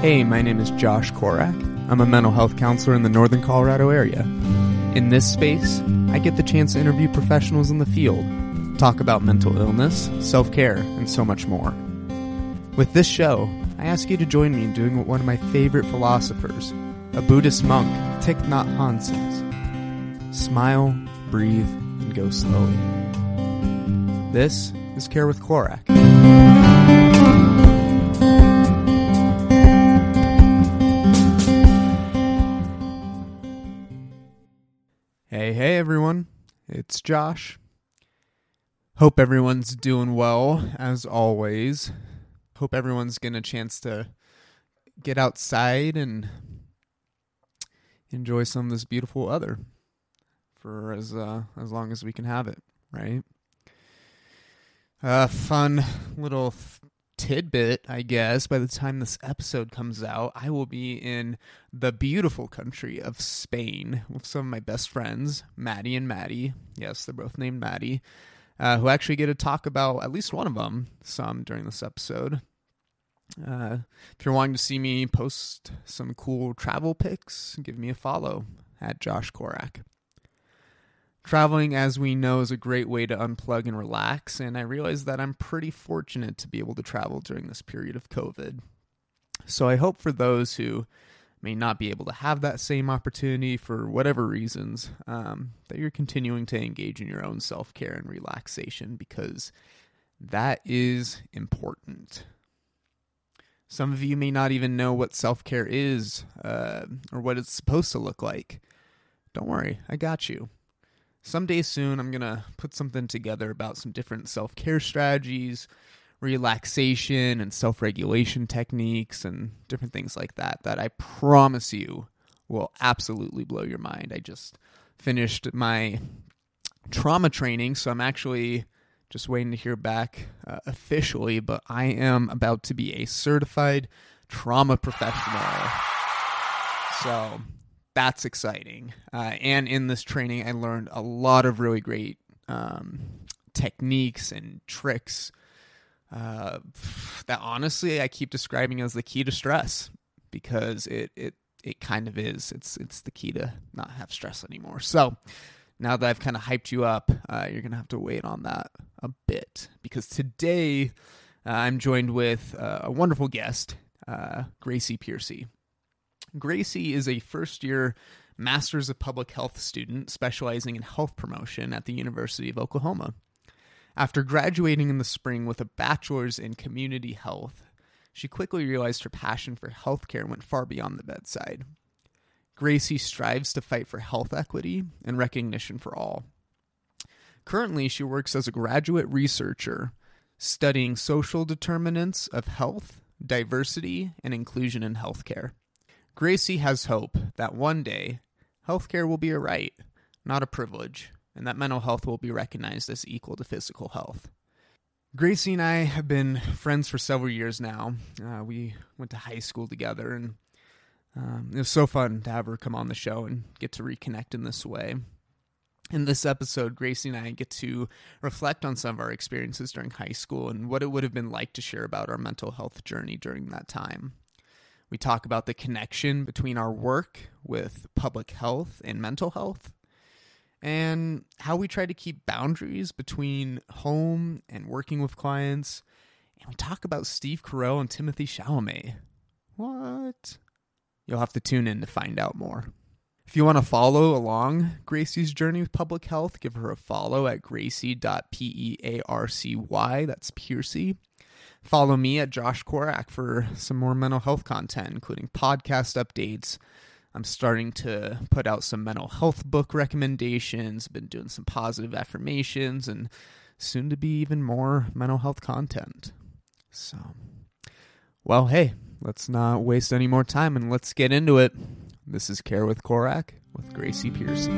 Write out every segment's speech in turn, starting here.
Hey, my name is Josh Korak. I'm a mental health counselor in the Northern Colorado area. In this space, I get the chance to interview professionals in the field, talk about mental illness, self care, and so much more. With this show, I ask you to join me in doing what one of my favorite philosophers, a Buddhist monk, Thich Nhat Hanh says Smile, breathe, and go slowly. This is Care with Korak. Hey, hey, everyone. It's Josh. Hope everyone's doing well, as always. Hope everyone's getting a chance to get outside and enjoy some of this beautiful weather for as uh, as long as we can have it, right? A fun little tidbit, I guess. By the time this episode comes out, I will be in the beautiful country of Spain with some of my best friends, Maddie and Maddie. Yes, they're both named Maddie, uh, who actually get to talk about at least one of them some during this episode. Uh, if you're wanting to see me post some cool travel pics, give me a follow at Josh Korak. Traveling, as we know, is a great way to unplug and relax, and I realize that I'm pretty fortunate to be able to travel during this period of COVID. So I hope for those who may not be able to have that same opportunity for whatever reasons, um, that you're continuing to engage in your own self care and relaxation because that is important. Some of you may not even know what self care is uh, or what it's supposed to look like. Don't worry, I got you someday soon I'm going to put something together about some different self care strategies, relaxation and self regulation techniques, and different things like that that I promise you will absolutely blow your mind. I just finished my trauma training, so I'm actually just waiting to hear back uh, officially, but I am about to be a certified trauma professional. So that's exciting. Uh, and in this training, I learned a lot of really great um, techniques and tricks uh, that honestly I keep describing as the key to stress because it it it kind of is. It's it's the key to not have stress anymore. So now that I've kind of hyped you up, uh, you're gonna have to wait on that a bit because today uh, I'm joined with uh, a wonderful guest, uh, Gracie Piercy. Gracie is a first year Masters of Public Health student specializing in health promotion at the University of Oklahoma. After graduating in the spring with a bachelor's in community health, she quickly realized her passion for healthcare went far beyond the bedside. Gracie strives to fight for health equity and recognition for all. Currently, she works as a graduate researcher studying social determinants of health, diversity, and inclusion in healthcare. Gracie has hope that one day healthcare will be a right, not a privilege, and that mental health will be recognized as equal to physical health. Gracie and I have been friends for several years now. Uh, we went to high school together, and um, it was so fun to have her come on the show and get to reconnect in this way. In this episode, Gracie and I get to reflect on some of our experiences during high school and what it would have been like to share about our mental health journey during that time. We talk about the connection between our work with public health and mental health, and how we try to keep boundaries between home and working with clients. And we talk about Steve Carell and Timothy Chalamet. What? You'll have to tune in to find out more. If you want to follow along Gracie's journey with public health, give her a follow at gracie.pearcy. That's Piercy. Follow me at Josh Korak for some more mental health content, including podcast updates. I'm starting to put out some mental health book recommendations, been doing some positive affirmations, and soon to be even more mental health content. So, well, hey, let's not waste any more time and let's get into it. This is Care with Korak with Gracie Piercy.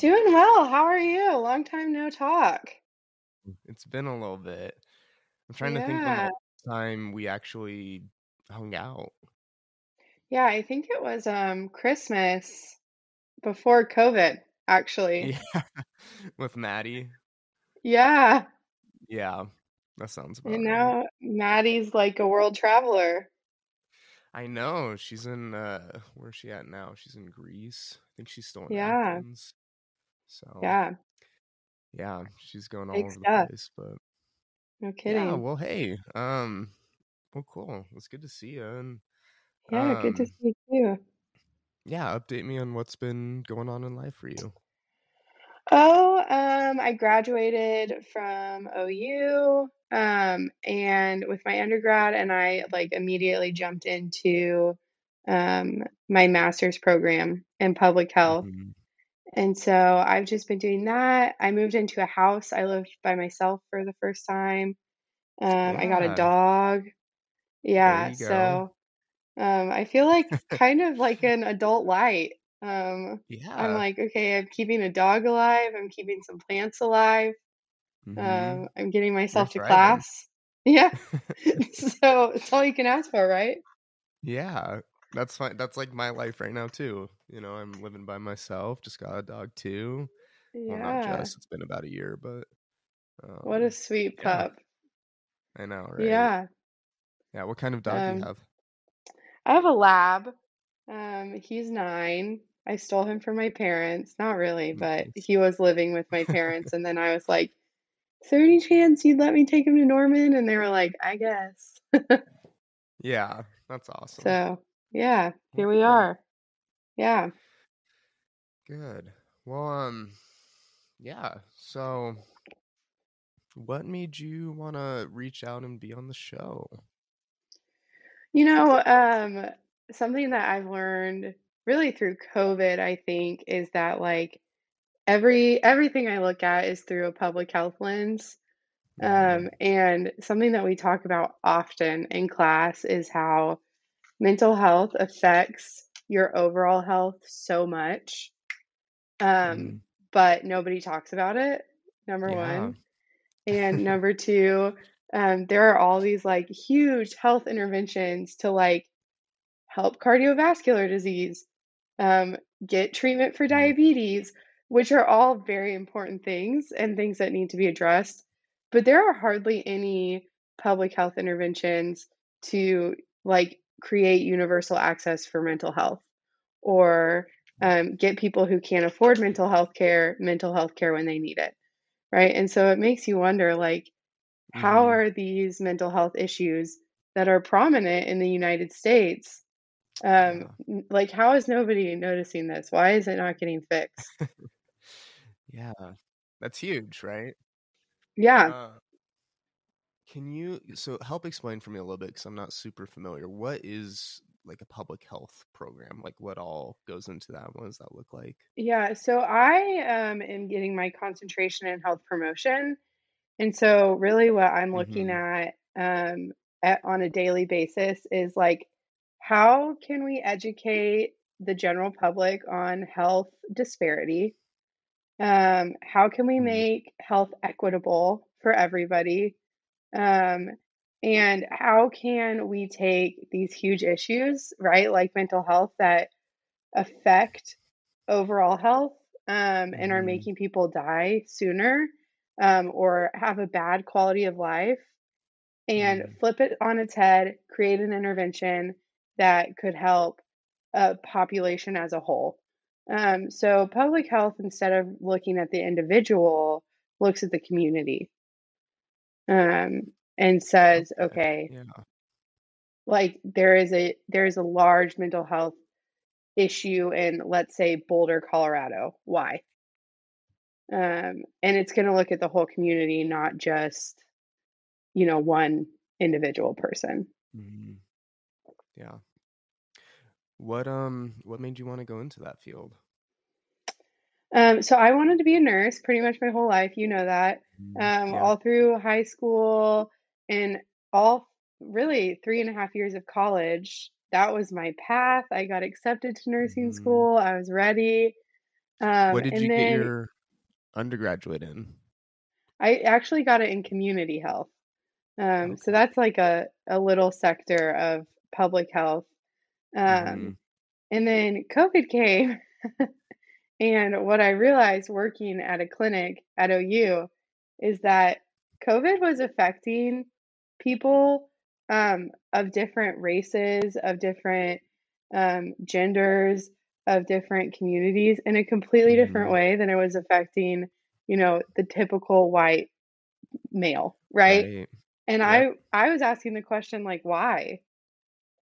Doing well. How are you? Long time no talk. It's been a little bit. I'm trying to think when the last time we actually hung out. Yeah, I think it was um Christmas before COVID, actually. Yeah, with Maddie. Yeah. Yeah, that sounds about And right. now Maddie's like a world traveler. I know she's in. uh Where's she at now? She's in Greece. I think she's still in Yeah. Athens. So Yeah. yeah, she's going all Big over the place. But No kidding. yeah, well, hey, um, well, cool. It's good to see you. And Yeah, good to um, see you too. yeah, update me on what's been going on in life for you. Oh, um, I graduated from OU, um, and with my undergrad, and I like immediately jumped into um, my master's program in public health. Mhm. And so I've just been doing that. I moved into a house. I lived by myself for the first time. Um, I got a dog. Yeah, so um, I feel like kind of like an adult light. Um, I'm like, okay, I'm keeping a dog alive. I'm keeping some plants alive. Mm-hmm. Um, I'm getting You're myself to thriving. class. Yeah, so it's all you can ask for, right? Yeah, that's fine. That's like my life right now too. You know, I'm living by myself. Just got a dog too. Well, not Yeah, just. It's been about a year, but what a um, sweet yeah, pup. I know, right? Yeah. Yeah. What kind of dog do you Um, have? I have a lab. Um, he's nine. I stole him from my parents. Not really, but he was living with my parents, and then I was like, "Is there any chance you'd let me take him to Norman?" And they were like, "I guess." Yeah, that's awesome. So, yeah, here we are. Yeah. Good. Well, um, yeah. So, what made you want to reach out and be on the show? You know, um, something that I've learned really through COVID, I think, is that like every everything I look at is through a public health lens. Mm-hmm. Um, and something that we talk about often in class is how mental health affects your overall health so much. Um, Mm-hmm. but nobody talks about it, number Yeah. one. And number two, um, there are all these like huge health interventions to like help cardiovascular disease, um, get treatment for Mm, diabetes, which are all very important things and things that need to be addressed. But there are hardly any public health interventions to like create universal access for mental health or um, get people who can't afford mental health care mental health care when they need it right and so it makes you wonder like how Mm-hmm. are these mental health issues that are prominent in the united states um, Yeah. like how is nobody noticing this why is it not getting fixed Yeah. That's huge, right? yeah Uh, can you so help explain for me a little bit because I'm not super familiar. What is like a public health program? Like what all goes into that? What does that look like? yeah so i um, am getting my concentration in health promotion and so really what i'm looking Mm-hmm. at, um, at on a daily basis is like how can we educate the general public on health disparity Um, how can we Mm, make health equitable for everybody? Um, and how can we take these huge issues, right, like mental health that affect overall health um, and are Mm-hmm. making people die sooner um, or have a bad quality of life, and flip it on its head, create an intervention that could help a population as a whole. Um, so public health, instead of looking at the individual, looks at the community um, and says, okay. Yeah. like there is a there is a large mental health issue in, let's say, Boulder, Colorado. Why? Um, and it's going to look at the whole community, not just you know one individual person. Mm-hmm. Yeah. What um what made you want to go into that field? Um, so I wanted to be a nurse pretty much my whole life. You know that. Mm, Um, yeah. all through high school and all really three and a half years of college. That was my path. I got accepted to nursing Mm-hmm. school. I was ready. Um, What did you get your undergraduate in? I actually got it in community health. Um, so that's like a, a little sector of public health. Um, Mhm. and then COVID came, and what I realized working at a clinic at OU is that COVID was affecting people um, of different races, of different um, genders, of different communities in a completely different Mhm. way than it was affecting, you know, the typical white male, right? Right. And Yep. I I was asking the question like, why?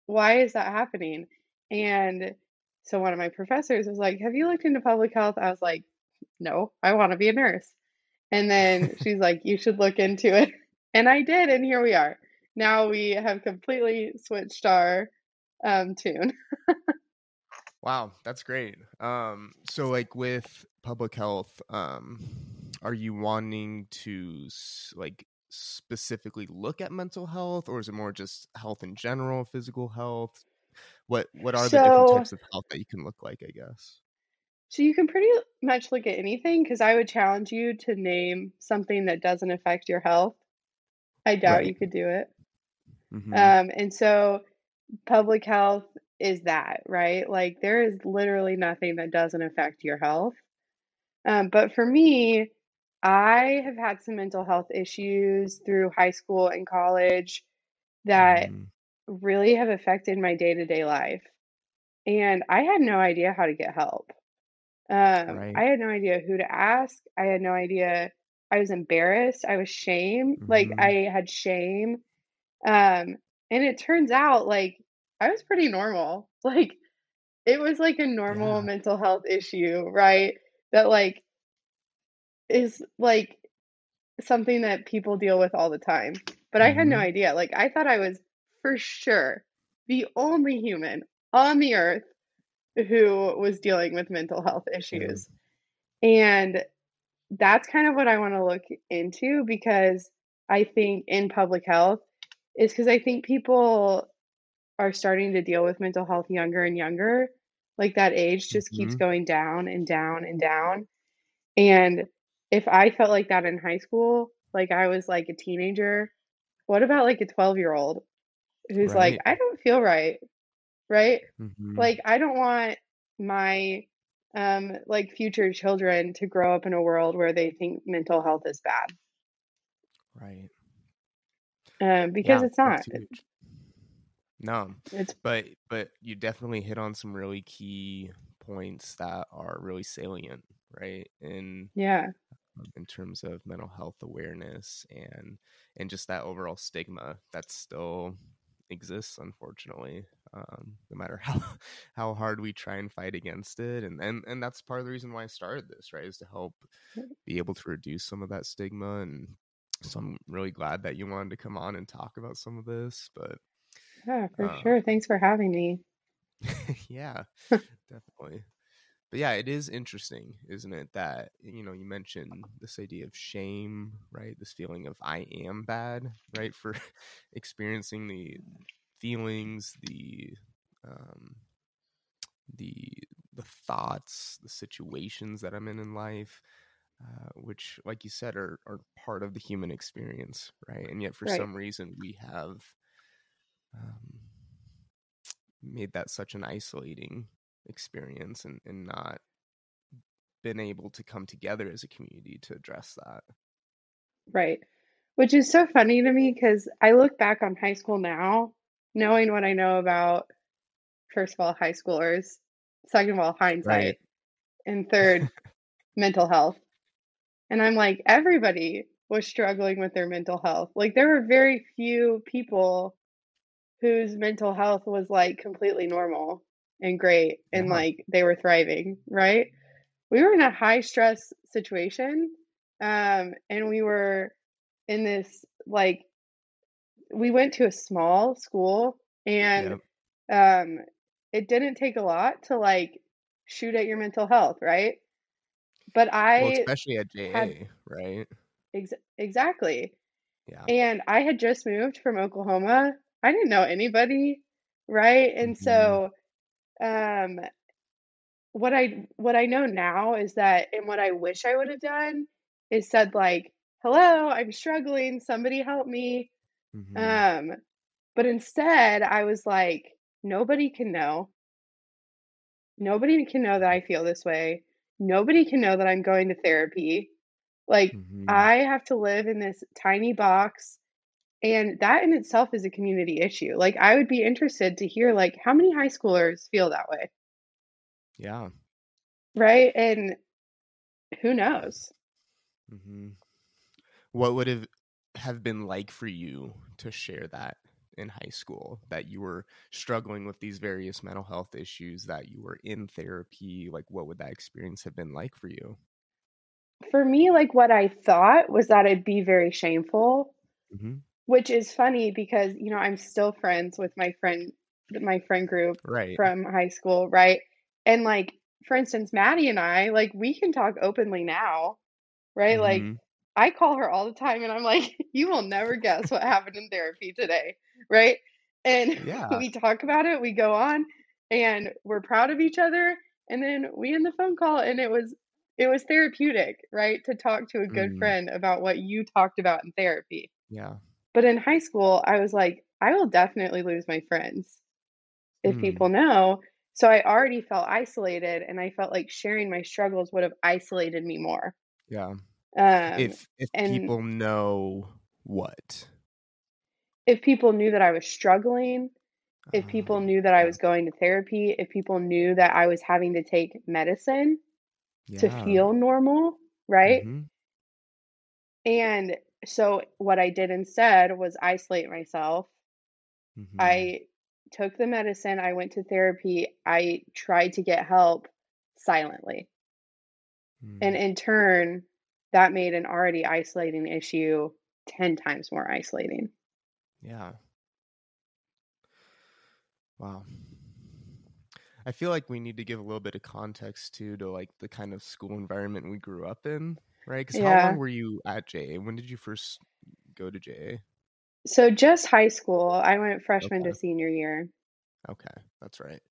Why is that happening? And so one of my professors was like, "Have you looked into public health?" I was like, "No, I want to be a nurse." And then she's like, "You should look into it." And I did, and here we are. Now we have completely switched our um, tune. Wow, that's great. Um, so like with public health, um, are you wanting to like specifically look at mental health, or is it more just health in general, physical health? What what are the different types of health that you can look like, I guess? so you can pretty much look at anything because I would challenge you to name something that doesn't affect your health. I doubt you could do it. Mm-hmm. Um, and so public health is that, right? Like there is literally nothing that doesn't affect your health. Um, but for me, I have had some mental health issues through high school and college that Mm, really have affected my day-to-day life. And I had no idea how to get help. Um, right. I had no idea who to ask. I had no idea. I was embarrassed. I was shame. Like hmm I had shame. Um, and it turns out like I was pretty normal. Like it was like a normal Yeah. mental health issue, right? That like is like something that people deal with all the time. But I had no hmm idea. Like I thought I was for sure the only human on the earth who was dealing with mental health Yeah. issues. And that's kind of what I want to look into because I think in public health is because I think people are starting to deal with mental health younger and younger. Like that age just keeps hmm going down and down and down. And if I felt like that in high school, like I was like a teenager, what about like a 12 year old who's like, I don't feel right, right? hmm Like I don't want my um like future children to grow up in a world where they think mental health is bad. Right. Um because Yeah, it's not. No, It's but but you definitely hit on some really key points that are really salient, right? And yeah, in terms of mental health awareness and and just that overall stigma that still exists, unfortunately. Um, no matter how how hard we try and fight against it, and and and that's part of the reason why I started this, right? Is to help be able to reduce some of that stigma and so I'm really glad that you wanted to come on and talk about some of this. But yeah, for uh, sure. Thanks for having me. yeah, definitely. But yeah, it is interesting, isn't it? That you know, you mentioned this idea of shame, right? This feeling of I am bad, right? For experiencing the feelings, the um, the the thoughts, the situations that I'm in in life, uh, which, like you said, are are part of the human experience, right? And yet, for Right. some reason, we have um, made that such an isolating experience and, and not been able to come together as a community to address that. Right. Which is so funny to me because I look back on high school now, knowing what I know about, first of all, high schoolers, second of all, hindsight, and third, mental health. And I'm like, everybody was struggling with their mental health. Like, there were very few people whose mental health was like completely normal and great and Yeah. like they were thriving, right? We were in a high stress situation. Um, and we were in this like we went to a small school and Yep. um it didn't take a lot to like shoot at your mental health, right? But Well, I especially at had JA, right? ex- exactly. Yeah. And I had just moved from Oklahoma. I didn't know anybody, right? And hmm so um what I what I know now is that and what I wish I would have done is said like, "Hello, I'm struggling. Somebody help me." hmm Um but instead I was like, nobody can know. Nobody can know that I feel this way. Nobody can know that I'm going to therapy. Like, Mhm. I have to live in this tiny box, and that in itself is a community issue. Like, I would be interested to hear, like, how many high schoolers feel that way, Yeah. right? And who knows? mm-hmm. What would have have been like for you to share that in high school that you were struggling with these various mental health issues that you were in therapy like what would that experience have been like for you For me, like, what I thought was that it'd be very shameful, hmm which is funny because, you know, I'm still friends with my friend my friend group right from high school, right? And, like, for instance, Maddie and I, like, we can talk openly now, right? Like, Mhm. I call her all the time and I'm like, "You will never guess what happened in therapy today," right? And yeah we talk about it, we go on, and we're proud of each other, and then we end the phone call and it was it was therapeutic, right? To talk to a good Mm, friend about what you talked about in therapy. yeah But in high school, I was like, I will definitely lose my friends if Mm, people know. So I already felt isolated and I felt like sharing my struggles would have isolated me more. yeah Um, if if people know what if people knew that I was struggling, if people um, knew that I was going to therapy, if people knew that I was having to take medicine to feel normal, right? hmm And so what I did instead was isolate myself. hmm I took the medicine, I went to therapy, I tried to get help silently. And Mm, in turn, that made an already isolating issue 10 times more isolating. yeah wow I feel like we need to give a little bit of context too to like the kind of school environment we grew up in, right? Because how long were you at JA? When did you first go to JA? So just high school, I went freshman Okay, to senior year. okay, that's right.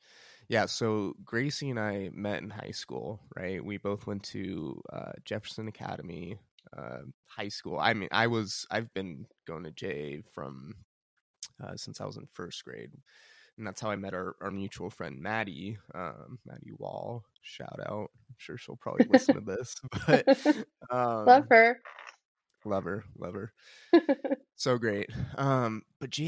Yeah, so Gracie and I met in high school, right? We both went to uh, Jefferson Academy uh, High School. I mean, I was I've been going to JA from uh, since I was in first grade. And that's how I met our, our mutual friend Maddie, um, Maddie Wall. Shout out! I'm sure she'll probably listen to this, but Love um, her. love her, love her, so great. Um, but JA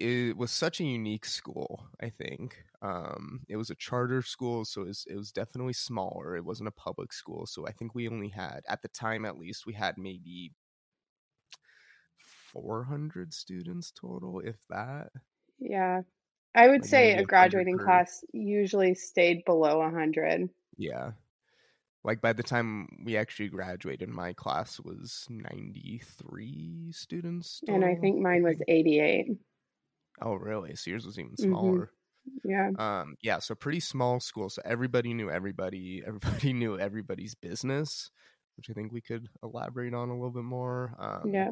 it was such a unique school. I think um, it was a charter school, so it was, it was definitely smaller. It wasn't a public school, so I think we only had at the time, at least, we had maybe 400 students total, if that. Yeah. I would Like say a graduating class usually stayed below 100. Yeah. Like by the time we actually graduated, my class was 93 students And I think mine was 88. Oh, really? So yours was even hmm smaller. Yeah. Um, yeah, so pretty small school. So everybody knew everybody. Everybody knew everybody's business, which I think we could elaborate on a little bit more. Um, Yeah.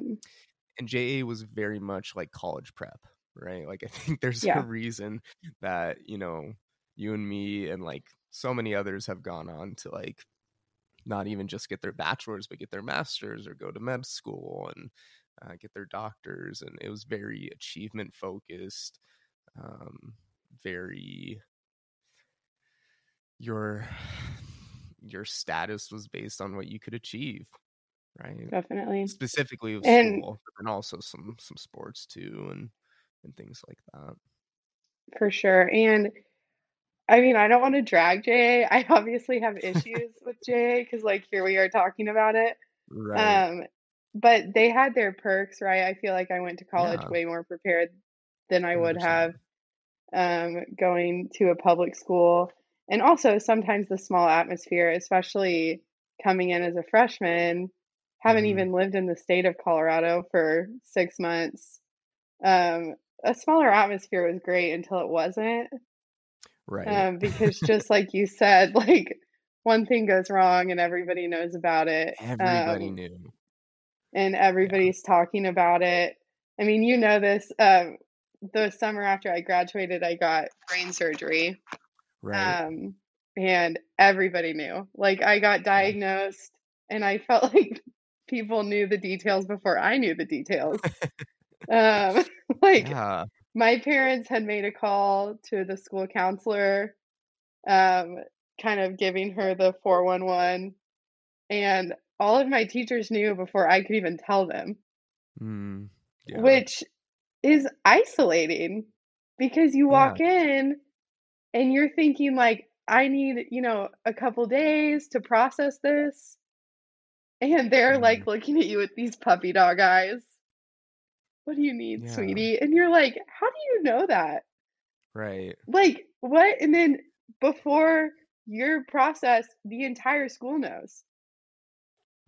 and JA was very much like college prep, right? Like I think there's a reason that, you know, you and me and like so many others have gone on to like not even just get their bachelor's but get their masters or go to med school and uh, get their doctors and it was very achievement focused um very your your status was based on what you could achieve right Definitely. specifically with And school then also some some sports too and and things like that for sure. And I mean, I don't want to drag JA. I obviously have issues with JA because, like, here we are talking about it. right Um, but they had their perks, right? I feel like I went to college yeah way more prepared than I would 100% have um, going to a public school. And also, sometimes the small atmosphere, especially coming in as a freshman, haven't hmm even lived in the state of Colorado for six months. Um, a smaller atmosphere was great until it wasn't. right Um, because just like you said, like one thing goes wrong and everybody knows about it. everybody Um, knew and yeah everybody's talking about it. I mean, you know this. Um, the summer after I graduated, I got brain surgery. right Um, and everybody knew. Like I got yeah diagnosed and I felt like people knew the details before I knew the details. Um, like yeah my parents had made a call to the school counselor, um, kind of giving her the 411, and all of my teachers knew before I could even tell them, Mm, yeah. which is isolating because you Yeah. walk in and you're thinking like, I need, you know, a couple days to process this. And they're Mhm. like looking at you with these puppy dog eyes. What do you need, Yeah. sweetie? And you're like, how do you know that? Right. Like, what? And then before your process, the entire school knows.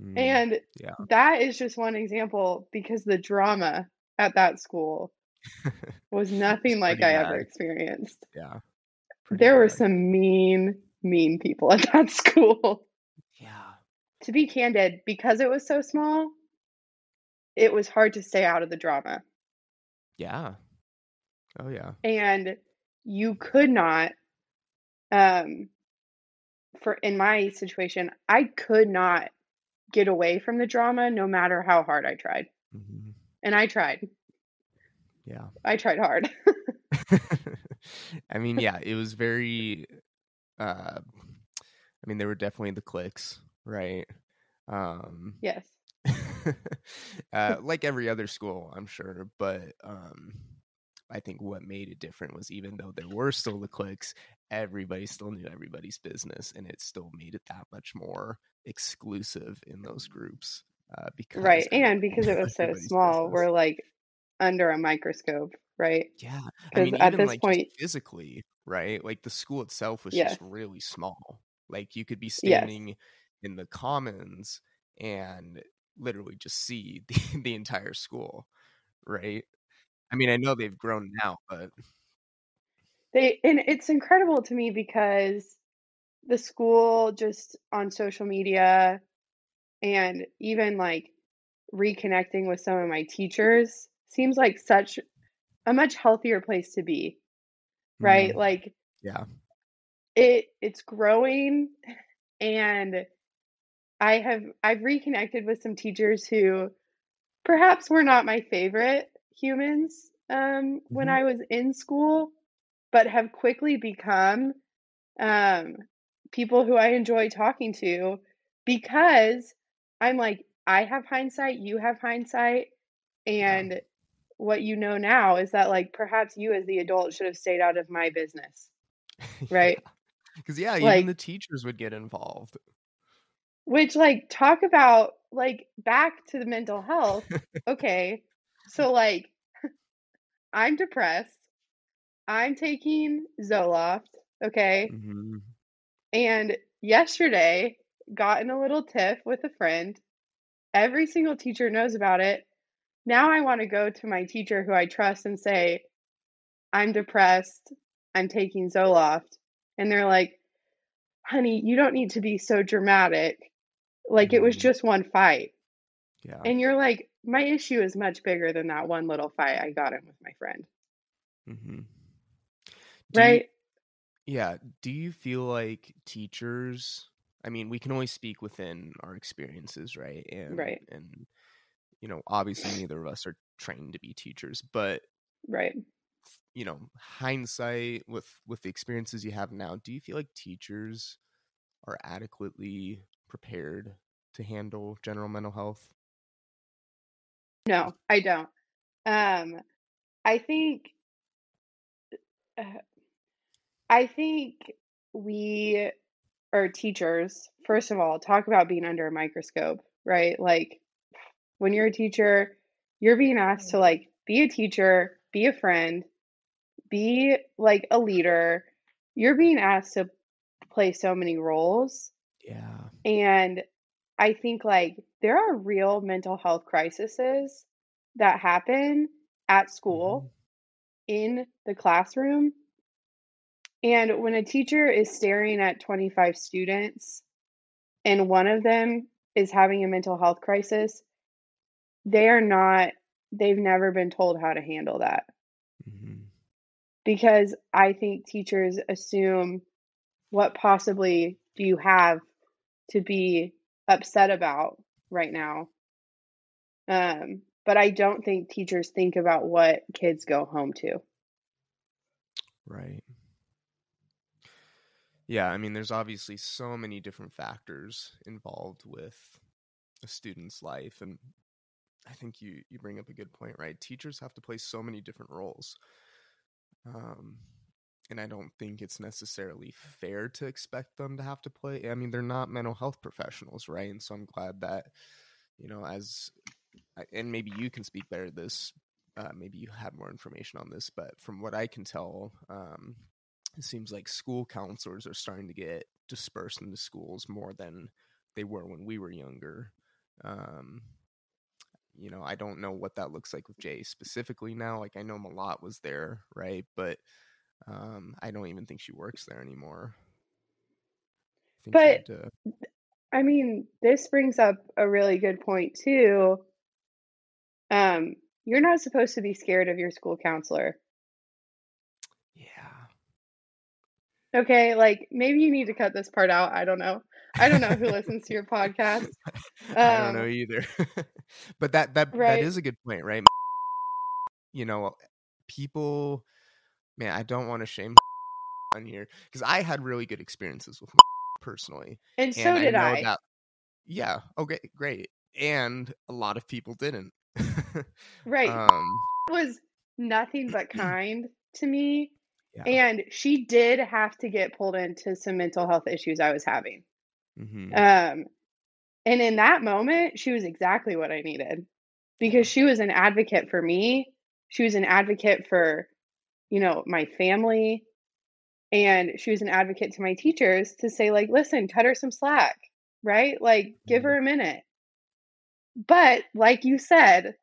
Mm, And yeah. that is just one example because the drama at that school was nothing like I ever experienced. Yeah. There were some mean, mean people at that school. Yeah. To be candid, because it was so small, it was hard to stay out of the drama. Yeah. Oh yeah. And you could not, um, for in my situation, I could not get away from the drama no matter how hard I tried. Mm-hmm. And I tried. Yeah. I tried hard. I mean, yeah, it was very uh I mean, there were definitely the clicks, right? Um yes. Uh like every other school, I'm sure, but um I think what made it different was even though there were still the clicks, everybody still knew everybody's business and it still made it that much more exclusive in those groups. Uh, because Right. And because it was so small, business. we're like under a microscope, right? Yeah, I Because mean, at this like point, physically, right? Like the school itself was yes, just really small. Like you could be yes, standing in the commons and literally just see the, the entire school, right? I mean, I know they've grown now, but they, and it's incredible to me because the school just on social media and even like reconnecting with some of my teachers seems like such a much healthier place to be, right? mm, Like yeah, it, it's growing and I have, I've reconnected with some teachers who perhaps were not my favorite humans um, when hmm I was in school, but have quickly become um, people who I enjoy talking to because I'm like, I have hindsight, you have hindsight, yeah, and what you know now is that like perhaps you as the adult should have stayed out of my business, right? Because yeah, even Like, the teachers would get involved. Which like talk about like back to the mental health. Okay, so like I'm depressed. I'm taking Zoloft, okay? hmm And yesterday got in a little tiff with a friend. Every single teacher knows about it. Now I want to go to my teacher who I trust and say, I'm depressed. I'm taking Zoloft. And they're like, honey, you don't need to be so dramatic. Like it was hmm just one fight. Yeah. And you're like, my issue is much bigger than that one little fight I got in with my friend. Mm-hmm. Do you, Right? yeah, do you feel like teachers, I mean, we can only speak within our experiences, right? And Right. and you know, obviously neither of us are trained to be teachers, but Right. you know, hindsight with with the experiences you have now, do you feel like teachers are adequately prepared to handle general mental health? No, I don't. Um, I think uh, I think we are teachers. First of all, talk about being under a microscope, right? Like when you're a teacher, you're being asked to like be a teacher, be a friend, be like a leader. You're being asked to play so many roles. Yeah. And I think like there are real mental health crises that happen at school in the classroom. And when a teacher is staring at 25 students and one of them is having a mental health crisis, they are not, they've never been told how to handle that. Mm-hmm. Because I think teachers assume what possibly do you have to be upset about right now? Um, but I don't think teachers think about what kids go home to. Right. Yeah, I mean, there's obviously so many different factors involved with a student's life, and I think you you bring up a good point, right? Teachers have to play so many different roles, um, and I don't think it's necessarily fair to expect them to have to play. I mean, they're not mental health professionals, right? And so I'm glad that you know, as and maybe you can speak better this. Uh, maybe you have more information on this, but from what I can tell, um, it seems like school counselors are starting to get dispersed into schools more than they were when we were younger. Um, you know, I don't know what that looks like with JA specifically now. Like I know Malat was there, right? But um, I don't even think she works there anymore. I but to... I mean, this brings up a really good point too. Um, you're not supposed to be scared of your school counselor. Yeah. Okay, like maybe you need to cut this part out. I don't know. I don't know who listens to your podcast. Um, I don't know um, either. but that that right. that is a good point, right? You know, people man, I don't want to shame on here because I had really good experiences with personally. And so and did I. I. That, yeah, okay, great. And a lot of people didn't. right. Um was nothing but kind to me yeah. And she did have to get pulled into some mental health issues I was having. Mm-hmm. Um, and in that moment, she was exactly what I needed because she was an advocate for me. She was an advocate for, you know, my family. And she was an advocate to my teachers to say, like, listen, cut her some slack, right? Like, give mm-hmm. her a minute. But like you said,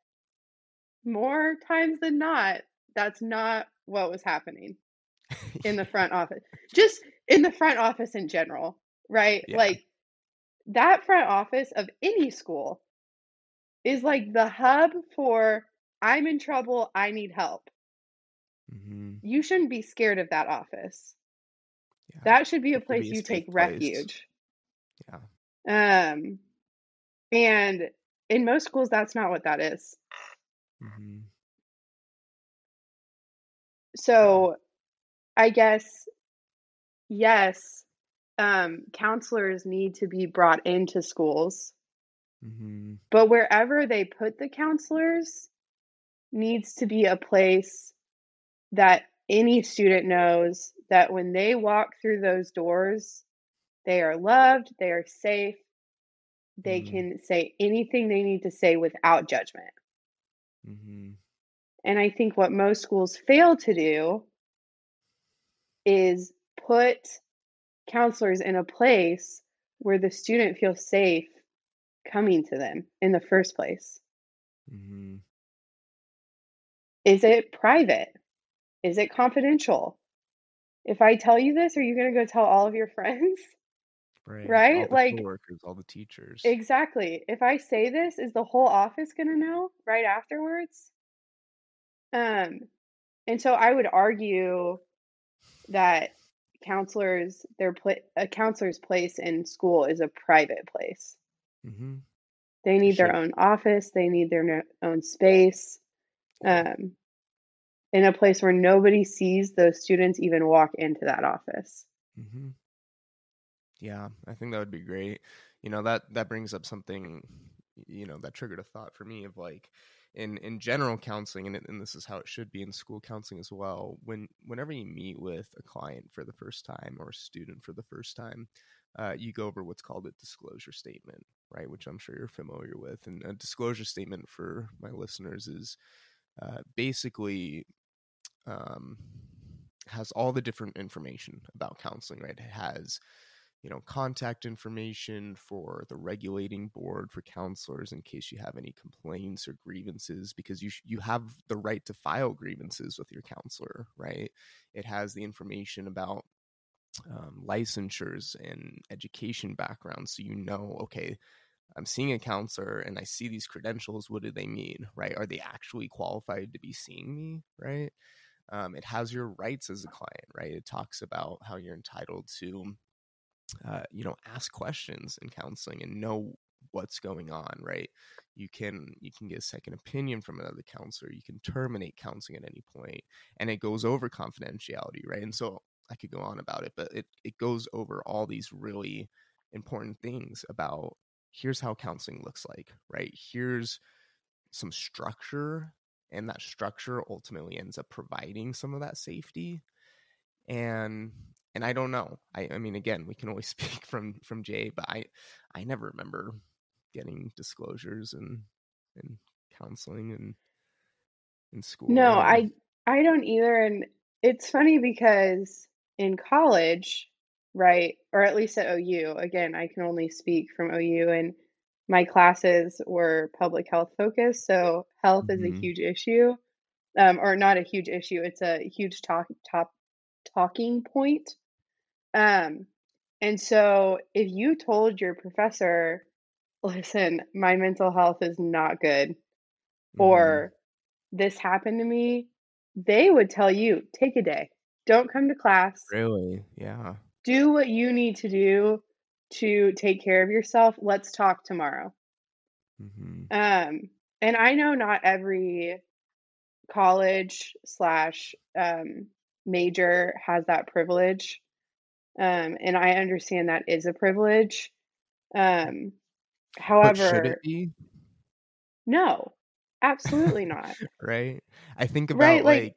more times than not, that's not what was happening in the front office. Just in the front office in general, right? Yeah. Like that front office of any school is like the hub for I'm in trouble, I need help. Mm-hmm. You shouldn't be scared of that office. Yeah. That should be a place you take place. refuge. Yeah. Um and in most schools that's not what that is. Mm-hmm. So I guess, yes, um, counselors need to be brought into schools. Mm-hmm. But wherever they put the counselors needs to be a place that any student knows that when they walk through those doors, they are loved, they are safe, they mm-hmm. can say anything they need to say without judgment. Mm-hmm. And I think what most schools fail to do is put counselors in a place where the student feels safe coming to them in the first place. Mm-hmm. Is it private? Is it confidential? If I tell you this, are you going to go tell all of your friends? Right. Right? like workers, all the teachers. Exactly. If I say this, is the whole office going to know right afterwards? Um and so I would argue that counselors their pla- a counselor's place in school is a private place. Mm-hmm. They need sure. their own office. They need their no- own space, um, in a place where nobody sees those students even walk into that office. Mm-hmm. Yeah, I think that would be great. You know that that brings up something, you know, that triggered a thought for me of like, in in general counseling and, and this is how it should be in school counseling as well when whenever you meet with a client for the first time or a student for the first time uh, you go over what's called a disclosure statement right which i'm sure you're familiar with and a disclosure statement for my listeners is uh, basically um, has all the different information about counseling right? It has you know contact information for the regulating board for counselors in case you have any complaints or grievances because you sh- you have the right to file grievances with your counselor right? It has the information about um, licensures and education backgrounds so you know okay i'm seeing a counselor and i see these credentials what do they mean right? Are they actually qualified to be seeing me right um, it has your rights as a client right? It talks about how you're entitled to uh, you know, ask questions in counseling and know what's going on right? You can you can get a second opinion from another counselor you can terminate counseling at any point and it goes over confidentiality right? And so i could go on about it but it, it goes over all these really important things about here's how counseling looks like right? Here's some structure and that structure ultimately ends up providing some of that safety and and i don't know. I i mean again we can always speak from from JA but i i never remember getting disclosures and and counseling and in school No, I I don't either and it's funny because in college, right, or at least at OU, again, I can only speak from OU and my classes were public health focused, so health is a Mhm. huge issue. Um, or not a huge issue, it's a huge talk top talking point. Um, and so if you told your professor, listen, my mental health is not good, Mhm. or this happened to me, they would tell you, take a day. Don't come to class. really yeah Do what you need to do to take care of yourself. Let's talk tomorrow. hmm Um, and I know not every college slash um, major has that privilege. Um, and I understand that is a privilege. Um, but should however, it be no, absolutely not. right i think about Right? Like,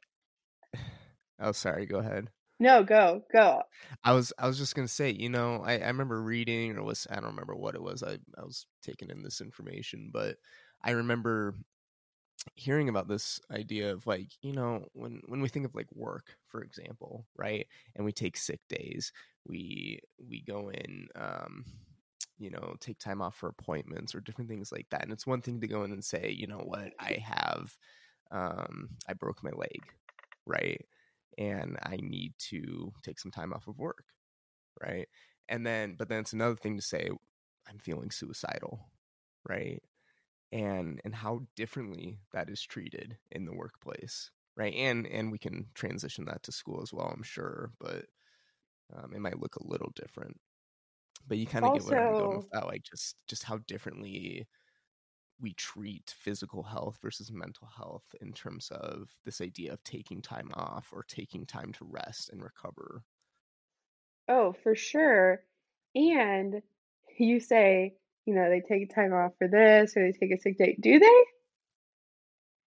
like oh sorry go ahead no, go, go. I was I was just gonna say, you know, I, I remember reading or was I don't remember what it was. I, I was taking in this information, but I remember hearing about this idea of like, you know, when when we think of like work, for example, right? And we take sick days, we we go in um you know, take time off for appointments or different things like that. And it's one thing to go in and say, you know what, I have um I broke my leg, right? And I need to take some time off of work, right? And then but then it's another thing to say I'm feeling suicidal, right? And and how differently that is treated in the workplace, right? And and we can transition that to school as well, I'm sure, but um, it might look a little different. But you kind of get where I'm going with that, like just just how differently we treat physical health versus mental health in terms of this idea of taking time off or taking time to rest and recover. oh, for sure. And you say, you know, they take time off for this or they take a sick day. Do they?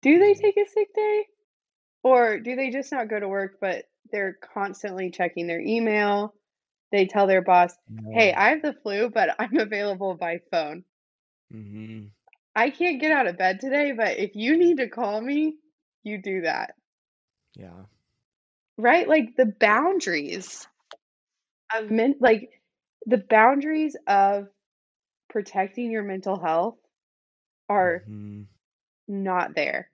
Do they Mm, take a sick day? Or do they just not go to work, but they're constantly checking their email? They tell their boss, hey, I have the flu, but I'm available by phone. hmm I can't get out of bed today, but if you need to call me, you do that. Yeah. Right? Like the boundaries of men, like the boundaries of protecting your mental health are hmm not there.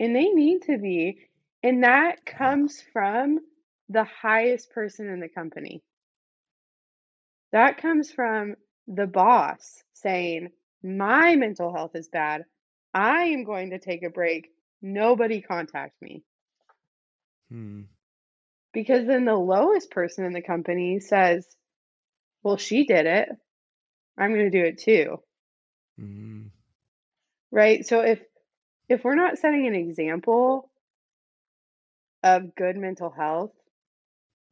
And they need to be. And that comes from the highest person in the company. That comes from the boss saying, My mental health is bad. I am going to take a break. Nobody contact me. Hmm. Because then the lowest person in the company says, Well, she did it. I'm going to do it too. hmm Right? So if if we're not setting an example of good mental health,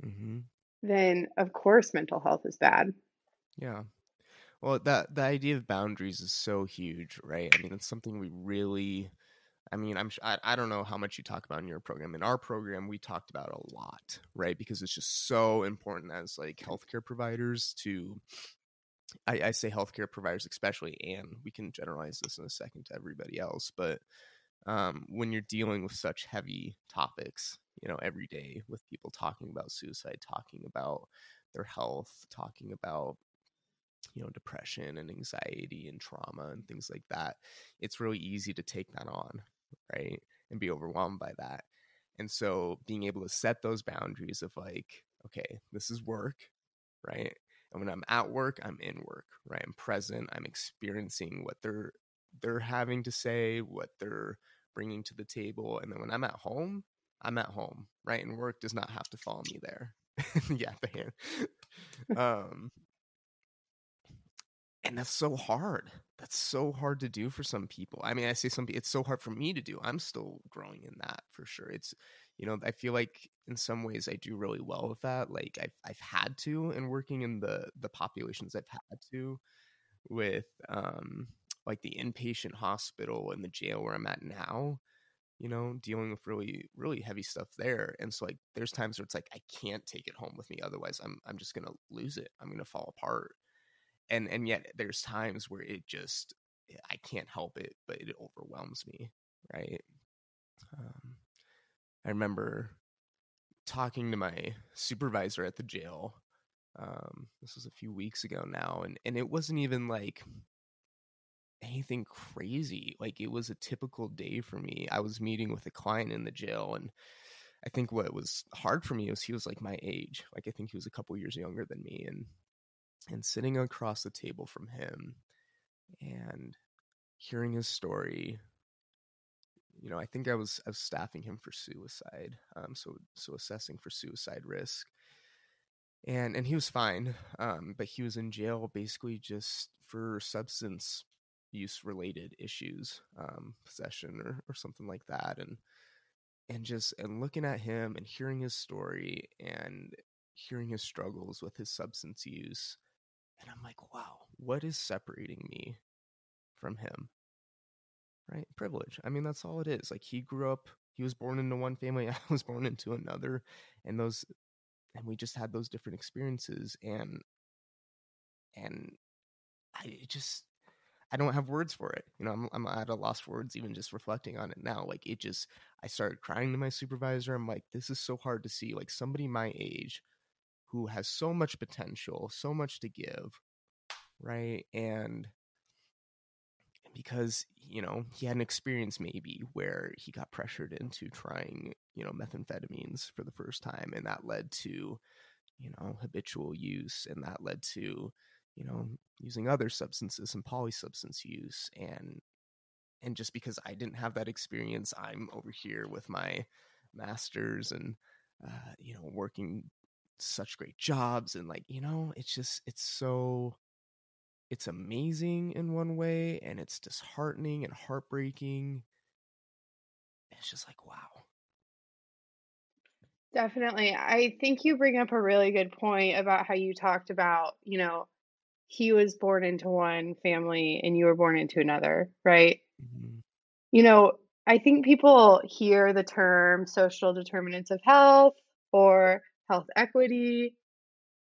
mm-hmm. then of course mental health is bad. Yeah. Well, that the idea of boundaries is so huge, right? I mean, it's something we really. I mean, I'm. I, I don't know how much you talk about in your program. In our program, we talked about a lot, right? Because it's just so important as like healthcare providers to. I, I say healthcare providers especially, and we can generalize this in a second to everybody else. But um, when you're dealing with such heavy topics, you know, every day with people talking about suicide, talking about their health, talking about you know depression and anxiety and trauma and things like that it's really easy to take that on right and be overwhelmed by that. And so being able to set those boundaries of like okay this is work right and when i'm at work i'm in work right i'm present i'm experiencing what they're they're having to say what they're bringing to the table and then when i'm at home i'm at home right and work does not have to follow me there. Yeah the hand um and that's so hard. That's so hard to do for some people. I mean i say some it's so hard for me to do i'm still growing in that for sure. It's you know i feel like in some ways i do really well with that like i've, I've had to and working in the the populations i've had to with um like the inpatient hospital and the jail where i'm at now you know dealing with really really heavy stuff there. And so like there's times where it's like i can't take it home with me otherwise i'm i'm just gonna lose it. I'm gonna fall apart and and yet there's times where it just i can't help it but it overwhelms me right? Um, i remember talking to my supervisor at the jail um, this was a few weeks ago now and and it wasn't even like anything crazy like it was a typical day for me. I was meeting with a client in the jail and i think what was hard for me was he was like my age like i think he was a couple years younger than me and and sitting across the table from him and hearing his story you know i think i was i was staffing him for suicide um so so assessing for suicide risk. And and he was fine um but he was in jail basically just for substance use related issues um possession or or something like that and and just and looking at him and hearing his story and hearing his struggles with his substance use and I'm like, wow, what is separating me from him? Right? Privilege. I mean, that's all it is. Like he grew up, he was born into one family, I was born into another, and those and we just had those different experiences and and I just I don't have words for it. You know, I'm I'm at a loss for words even just reflecting on it now. Like it just I started crying to my supervisor. I'm like, this is so hard to see. Like somebody my age who has so much potential, so much to give, right? And because, you know, he had an experience maybe where he got pressured into trying, you know, methamphetamines for the first time and that led to, you know, habitual use and that led to, you know, using other substances and polysubstance use and and just because I didn't have that experience, I'm over here with my masters and uh, you know working such great jobs and like you know it's just it's so it's amazing in one way and it's disheartening and heartbreaking. It's just like wow. Definitely i think you bring up a really good point about how you talked about you know he was born into one family and you were born into another right? Mm-hmm. you know i think people hear the term social determinants of health or health equity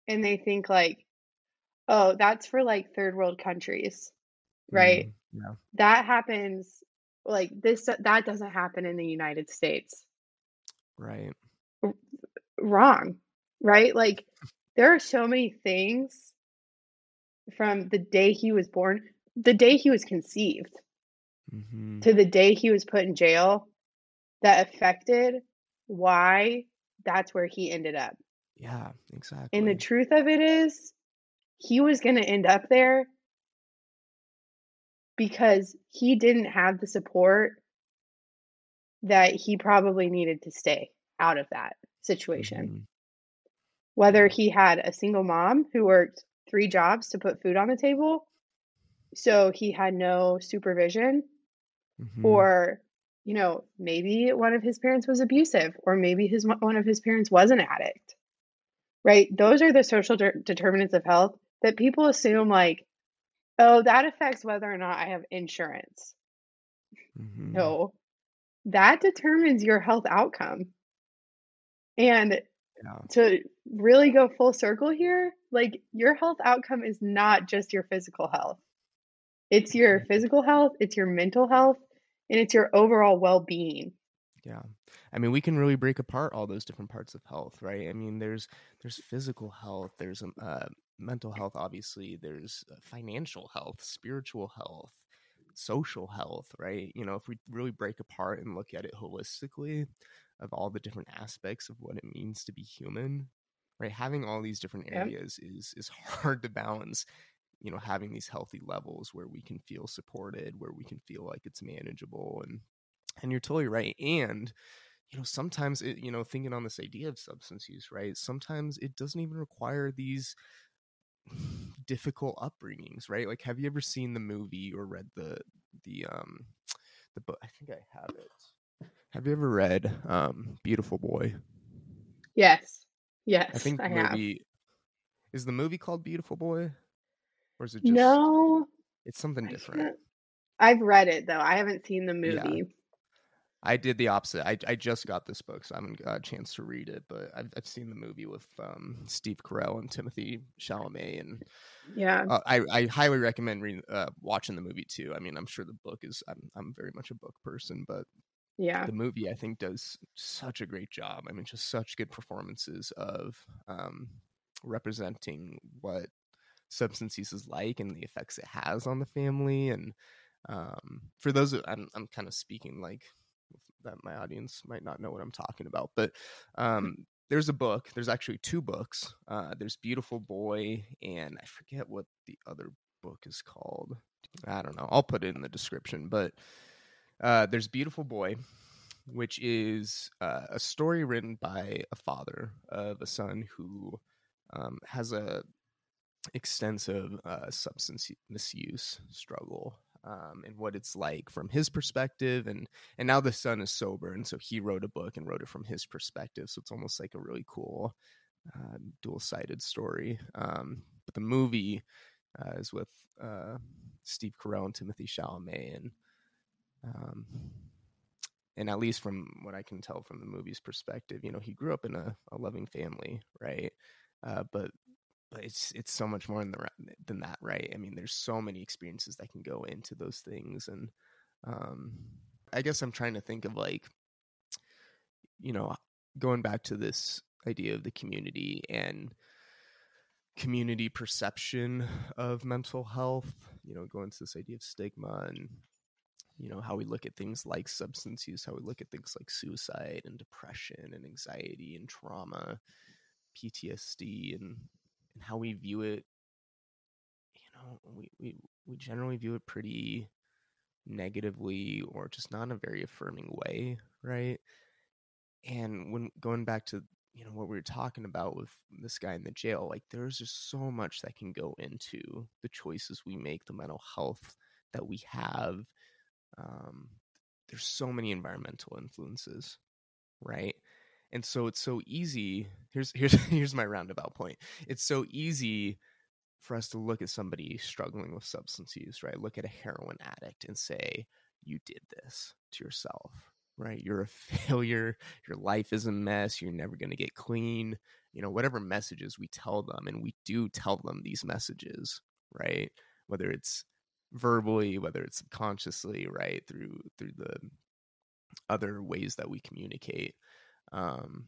and they think like oh that's for like third world countries right mm, yeah. that happens like this that doesn't happen in the united states right wrong right like there are so many things from the day he was born the day he was conceived mm-hmm. to the day he was put in jail that affected why that's where he ended up. Yeah, exactly. And the truth of it is, he was going to end up there because he didn't have the support that he probably needed to stay out of that situation. Mm-hmm. Whether he had a single mom who worked three jobs to put food on the table, so he had no supervision, mm-hmm. or you know, maybe one of his parents was abusive, or maybe his one of his parents was an addict. Right? Those are the social de- determinants of health that people assume like, oh, that affects whether or not I have insurance. Mm-hmm. No, that determines your health outcome. And yeah. to really go full circle here, like your health outcome is not just your physical health. It's your mm-hmm. physical health, it's your mental health, and it's your overall well-being. Yeah. I mean we can really break apart all those different parts of health right? I mean there's there's physical health there's um, uh, mental health obviously there's uh, financial health spiritual health social health right? You know if we really break apart and look at it holistically of all the different aspects of what it means to be human right? Having all these different areas yep. is is hard to balance you know having these healthy levels where we can feel supported where we can feel like it's manageable and and you're totally right and you know sometimes it you know thinking on this idea of substance use right sometimes it doesn't even require these difficult upbringings, right? Like, have you ever seen the movie or read the the um the book? I think I have it. Have you ever read um Beautiful Boy? Yes. Yes. I think the I have. movie is the movie called Beautiful Boy, or is it just No, It's something different. I've read it though. I haven't seen the Yeah. movie. I did the opposite. I I just got this book, so I haven't got a chance to read it. But I've I've seen the movie with um, Steve Carell and Timothée Chalamet, and Yeah. uh, I I highly recommend reading uh, watching the movie too. I mean, I'm sure the book is. I'm I'm very much a book person, but Yeah. the movie I think does such a great job. I mean, just such good performances of um, representing what substance use is like and the effects it has on the family. And um, for those, of, I'm I'm kind of speaking like that my audience might not know what I'm talking about, but um, there's a book. There's actually two books. Uh, there's Beautiful Boy, and I forget what the other book is called. I don't know. I'll put it in the description, but uh, there's Beautiful Boy, which is uh, a story written by a father of a son who um, has a extensive uh, substance misuse struggle um, and what it's like from his perspective and and now the son is sober and so he wrote a book and wrote it from his perspective so it's almost like a really cool uh, dual-sided story um, but the movie uh, is with uh, Steve Carell and Timothée Chalamet and um, and at least from what I can tell from the movie's perspective, you know, he grew up in a, a loving family, right? Uh, but but it's it's so much more than, the, than that, right? I mean, there's so many experiences that can go into those things, and um, I guess I'm trying to think of like, you know, going back to this idea of the community and community perception of mental health. You know, going to this idea of stigma and you know how we look at things like substance use how we look at things like suicide and depression and anxiety and trauma ptsd and and how we view it you know we we, we generally view it pretty negatively or just not in a very affirming way right? And when going back to you know what we were talking about with this guy in the jail like there's just so much that can go into the choices we make the mental health that we have. Um, there's so many environmental influences right and so it's so easy here's here's here's my roundabout point it's so easy for us to look at somebody struggling with substance use right? Look at a heroin addict and say you did this to yourself right? You're a failure your life is a mess you're never going to get clean you know whatever messages we tell them and we do tell them these messages right? Whether it's verbally whether it's subconsciously right through through the other ways that we communicate um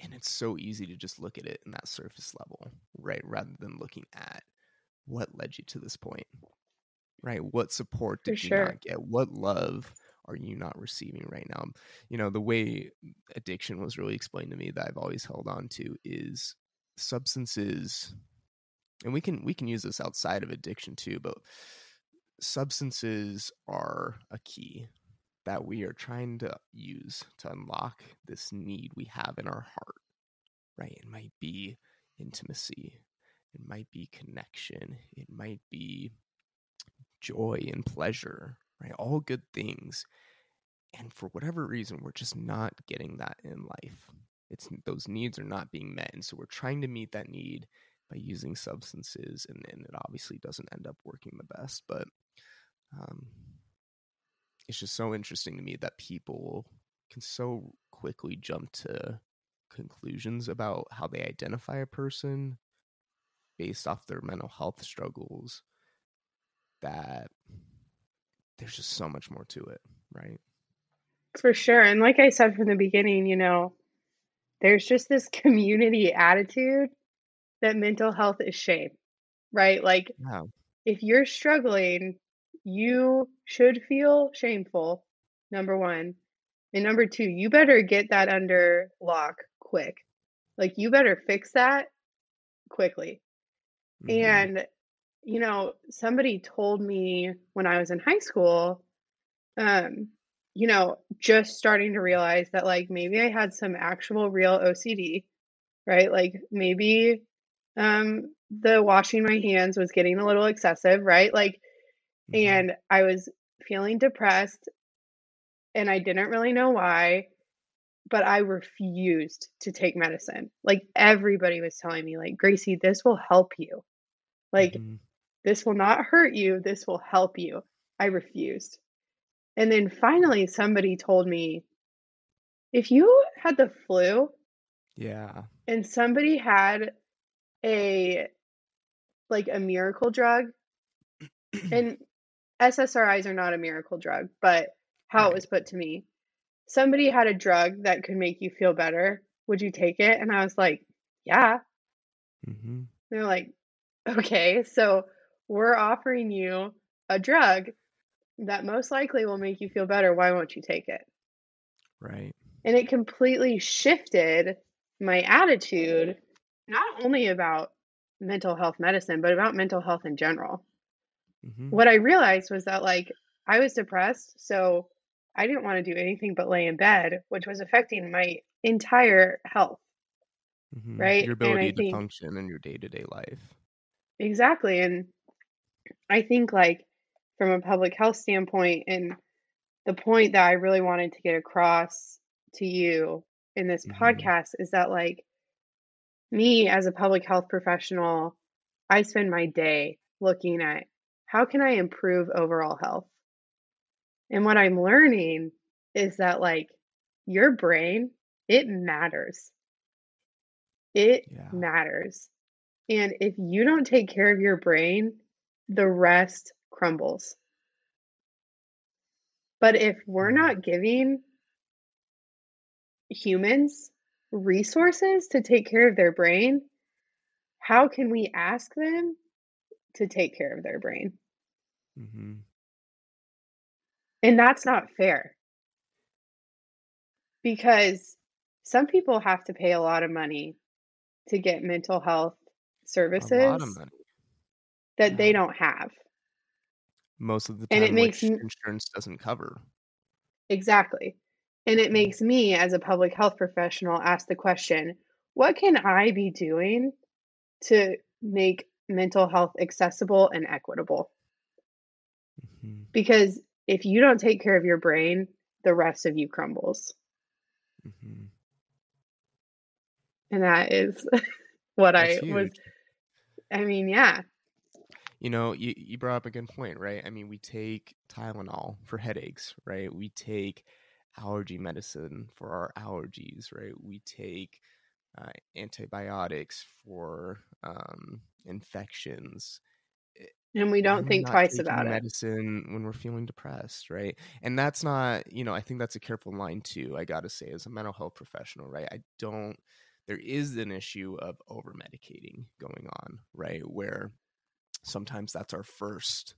and it's so easy to just look at it in that surface level right rather than looking at what led you to this point right? What support For did you sure. not get? What love are you not receiving right now? You know the way addiction was really explained to me that i've always held on to is substances and we can we can use this outside of addiction too but substances are a key that we are trying to use to unlock this need we have in our heart right? It might be intimacy it might be connection it might be joy and pleasure right? All good things and for whatever reason we're just not getting that in life. It's those needs are not being met and so we're trying to meet that need by using substances and, and it obviously doesn't end up working the best but um, it's just so interesting to me that people can so quickly jump to conclusions about how they identify a person based off their mental health struggles that there's just so much more to it right For sure. And like I said from the beginning, you know, there's just this community attitude that mental health is shame, right? Like yeah if you're struggling, you should feel shameful, number one. And number two, you better get that under lock quick. Like you better fix that quickly. Mhm. And, you know, somebody told me when I was in high school, um, you know, just starting to realize that like maybe I had some actual real OCD right? Like maybe um, the washing my hands was getting a little excessive, right? Like, Mhm. and I was feeling depressed and I didn't really know why, but I refused to take medicine. Like everybody was telling me like, "Gracie, this will help you. Like Mhm. this will not hurt you, this will help you." I refused. And then finally somebody told me, "If you had the flu Yeah. and somebody had a like a miracle drug and SSRIs are not a miracle drug, but how it was put to me. Somebody had a drug that could make you feel better. Would you take it? And I was like, yeah. Mm-hmm. They're like, okay, so we're offering you a drug that most likely will make you feel better. Why won't you take it? Right. And it completely shifted my attitude, not only about mental health medicine, but about mental health in general. Mhm. What I realized was that, like, I was depressed, so I didn't want to do anything but lay in bed, which was affecting my entire health, Mhm. right? Your ability to think function in your day-to-day life. exactly. And I think, like, from a public health standpoint, and the point that I really wanted to get across to you in this Mhm. podcast is that, like, me as a public health professional, I spend my day looking at how can I improve overall health? And what I'm learning is that, like, your brain, it matters. It Yeah. matters. And if you don't take care of your brain, the rest crumbles. But if we're not giving humans resources to take care of their brain, how can we ask them to take care of their brain? Mhm. And that's not fair. Because some people have to pay a lot of money to get mental health A lot of services that they don't have. Most of the And it time, makes insurance doesn't cover. Exactly. And it Mhm. makes me, as a public health professional, ask the question, what can I be doing to make mental health accessible and equitable? Mhm. Because if you don't take care of your brain, the rest of you crumbles. Mm-hmm. And that is what That's I was. I mean, yeah. You know, you you brought up a good point, right? I mean, we take Tylenol for headaches, right? We take allergy medicine for our allergies, right? We take uh, antibiotics for um, infections. And we don't think twice about it. medicine when we're feeling depressed, right? And that's not, you know, I think that's a careful line too. I got to say, as a mental health professional, right? I don't. There is an issue of over medicating going on, right? Where sometimes that's our first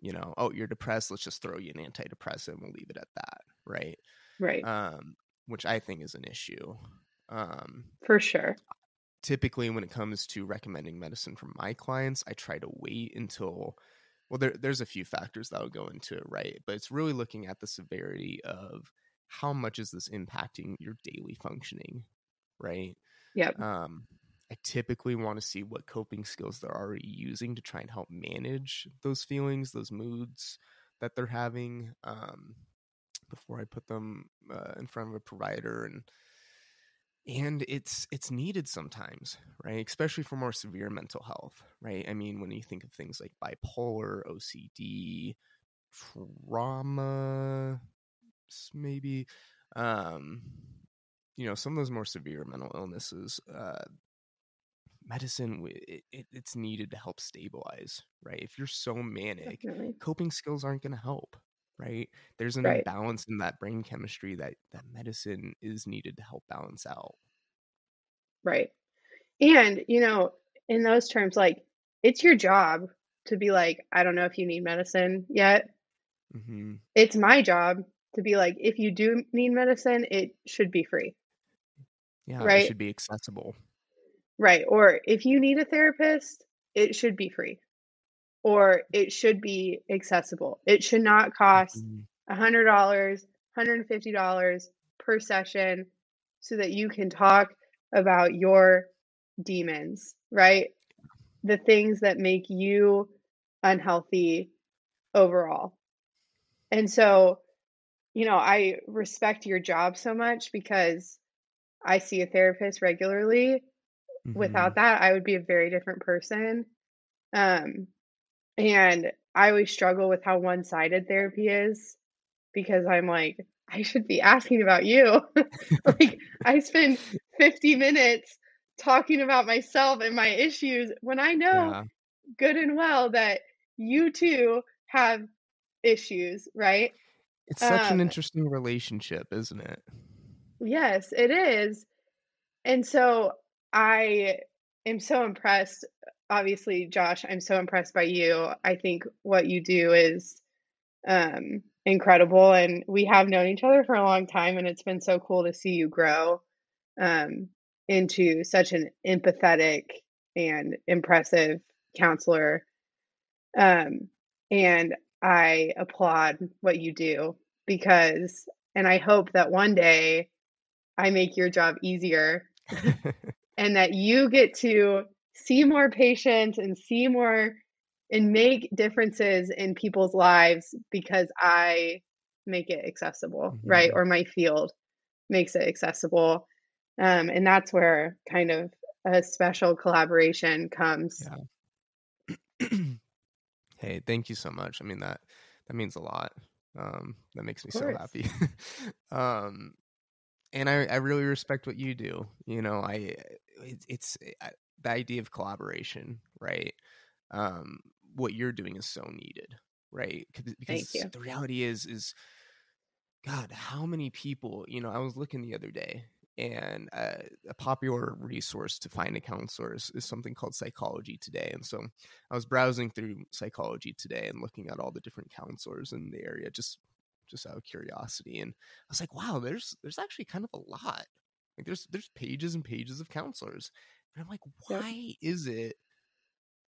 you know oh you're depressed let's just throw you an antidepressant and we'll leave it at that right Right. um which i think is an issue um For sure. Typically when it comes to recommending medicine for my clients i try to wait until well there, there's a few factors that'll go into it right but it's really looking at the severity of how much is this impacting your daily functioning right Yep. um, I typically want to see what coping skills they're already using to try and help manage those feelings, those moods that they're having um, before I put them uh, in front of a provider and and it's it's needed sometimes right? Especially for more severe mental health right? I mean when you think of things like bipolar ocd trauma maybe um you know some of those more severe mental illnesses uh medicine it, it, it's needed to help stabilize right? If you're so manic Definitely. coping skills aren't going to help right there's an Right. imbalance in that brain chemistry that that medicine is needed to help balance out Right. And, you know, in those terms, like, it's your job to be like, I don't know if you need medicine yet. hmm It's my job to be like, if you do need medicine, it should be free. yeah it Right. should be accessible Right. Or if you need a therapist, it should be free. Or it should be accessible. It should not cost Mhm. $100, $150 per session so that you can talk about your demons, right? The things that make you unhealthy overall. And so, you know, I respect your job so much because I see a therapist regularly. Mhm. Without that, I would be a very different person. Um, and I always struggle with how one sided therapy is because I'm like, I should be asking about you. like, I spend 50 minutes talking about myself and my issues when I know Yeah. good and well that you too have issues, right? It's such an Um, interesting relationship, isn't it? Yes, it is. And so I am so impressed. Obviously, Josh, I'm so impressed by you. I think what you do is um, incredible. And we have known each other for a long time, and it's been so cool to see you grow um, into such an empathetic and impressive counselor. Um, and I applaud what you do because, and I hope that one day I make your job easier and that you get to see more patients and see more and make differences in people's lives because I make it accessible, right? Mhm. Or my field makes it accessible. Um, and that's where kind of a special collaboration comes. Yeah. hey, thank you so much. I mean that that means a lot. Um, that makes me so happy. um, and I I really respect what you do. You know, I it's, it's I, the idea of collaboration, right? Um, what you're doing is so needed, right? Because you. the reality is is God, how many people? You know, I was looking the other day, and uh, a popular resource to find a counselor is, is something called Psychology Today. And so I was browsing through Psychology Today and looking at all the different counselors in the area, just just out of curiosity. And I was like, wow, there's there's actually kind of a lot. Like there's there's pages and pages of counselors, and I'm like, why is it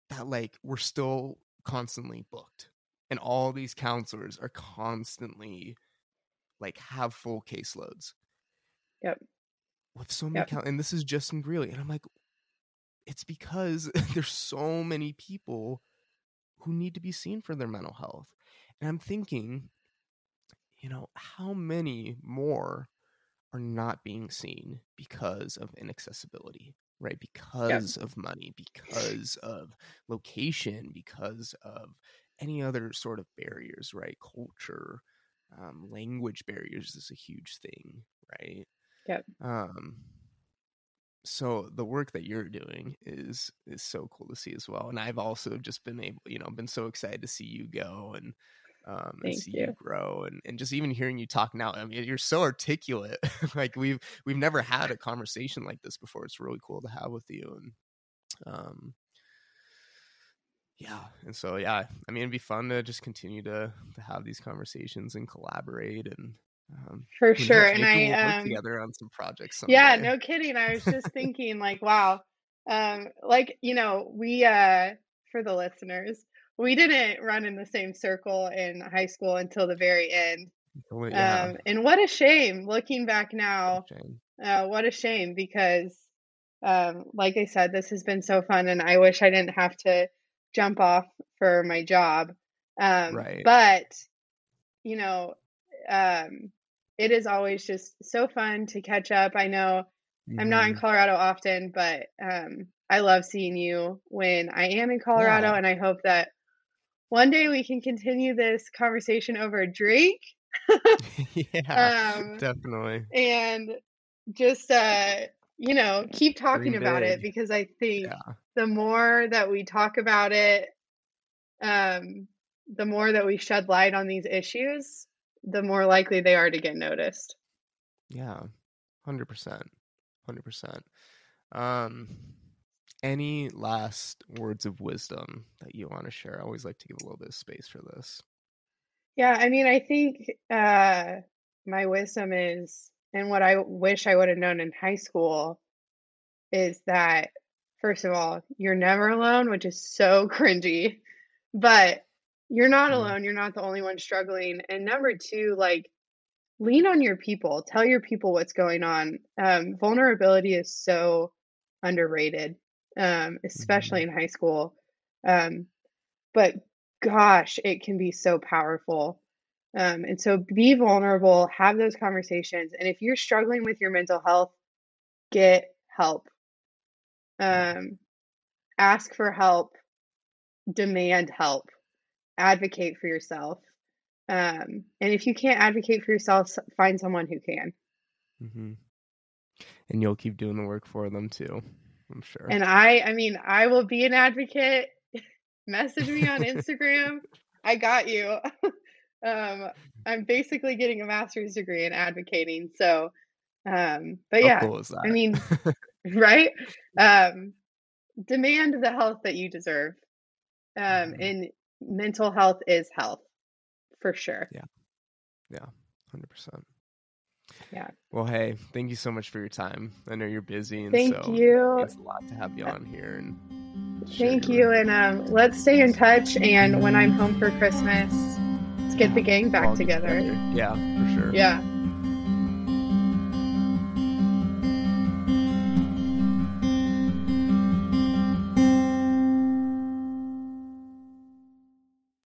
that like we're still constantly booked, and all these counselors are constantly like have full caseloads Yep. with so many Yep. count and this is Justin Greeley. And I'm like, it's because there's so many people who need to be seen for their mental health. And I'm thinking, you know, how many more are not being seen because of inaccessibility, right? Because of money, because of location, because of any other sort of barriers, right? Culture, um, language barriers is a huge thing, right? Yep. Um, so the work that you're doing is is so cool to see as well and i've also just been able you know been so excited to see you go and um and Thank see you. you grow and and just even hearing you talk now i mean you're so articulate like we've we've never had a conversation like this before it's really cool to have with you and um yeah and so yeah i mean it'd be fun to just continue to to have these conversations and collaborate and um For sure. knows, And I, we'll work um, together on some projects Yeah, no kidding. I was just thinking like, wow. Um, like, you know, we uh for the listeners, we didn't run in the same circle in high school until the very end. Yeah Um, and what a shame looking back now. Shane. Uh, what a shame because um, like I said, this has been so fun and I wish I didn't have to jump off for my job. Um, Right. but you know, um, it is always just so fun to catch up. I know I'm not in Mhm. Colorado often, but um, I love seeing you when I am in Colorado, Yeah. and I hope that one day we can continue this conversation over a drink yeah, um, definitely. and just uh, you know keep talking about it because I think Yeah, the more that we talk about it, um, the more that we shed light on these issues, the more likely they are to get noticed. yeah, hundred percent, hundred percent. Um, any last words of wisdom that you want to share? I always like to give a little bit of space for this. Yeah, I mean, I think uh, my wisdom is, and what I wish I would have known in high school is that, first of all, you're never alone, which is so cringy, but you're not Mhm. alone. You're not the only one struggling. And number two, like, lean on your people. Tell your people what's going on. Um, vulnerability is so underrated, um, especially mm-hmm. in high school. Um, but gosh, it can be so powerful. Um, and so be vulnerable, have those conversations. And if you're struggling with your mental health, get help. Um, ask for help, demand help, advocate for yourself. Um, and if you can't advocate for yourself, find someone who can. Mm-hmm. And you'll keep doing the work for them too, I'm sure. And I, I mean, I will be an advocate. Message me on Instagram. I got you. um, I'm basically getting a master's degree in advocating. So, um, but yeah, cool I mean, right? Um, demand the health that you deserve. Um, mm-hmm. and mental health is health for sure. Yeah. Yeah. 100%. Yeah. Well, hey, thank you so much for your time. I know you're busy, and thank so you. it's a lot to have you on here. And thank you, and um, let's stay in touch. And when I'm home for Christmas, let's get yeah, the gang back together. together. Yeah, for sure. Yeah.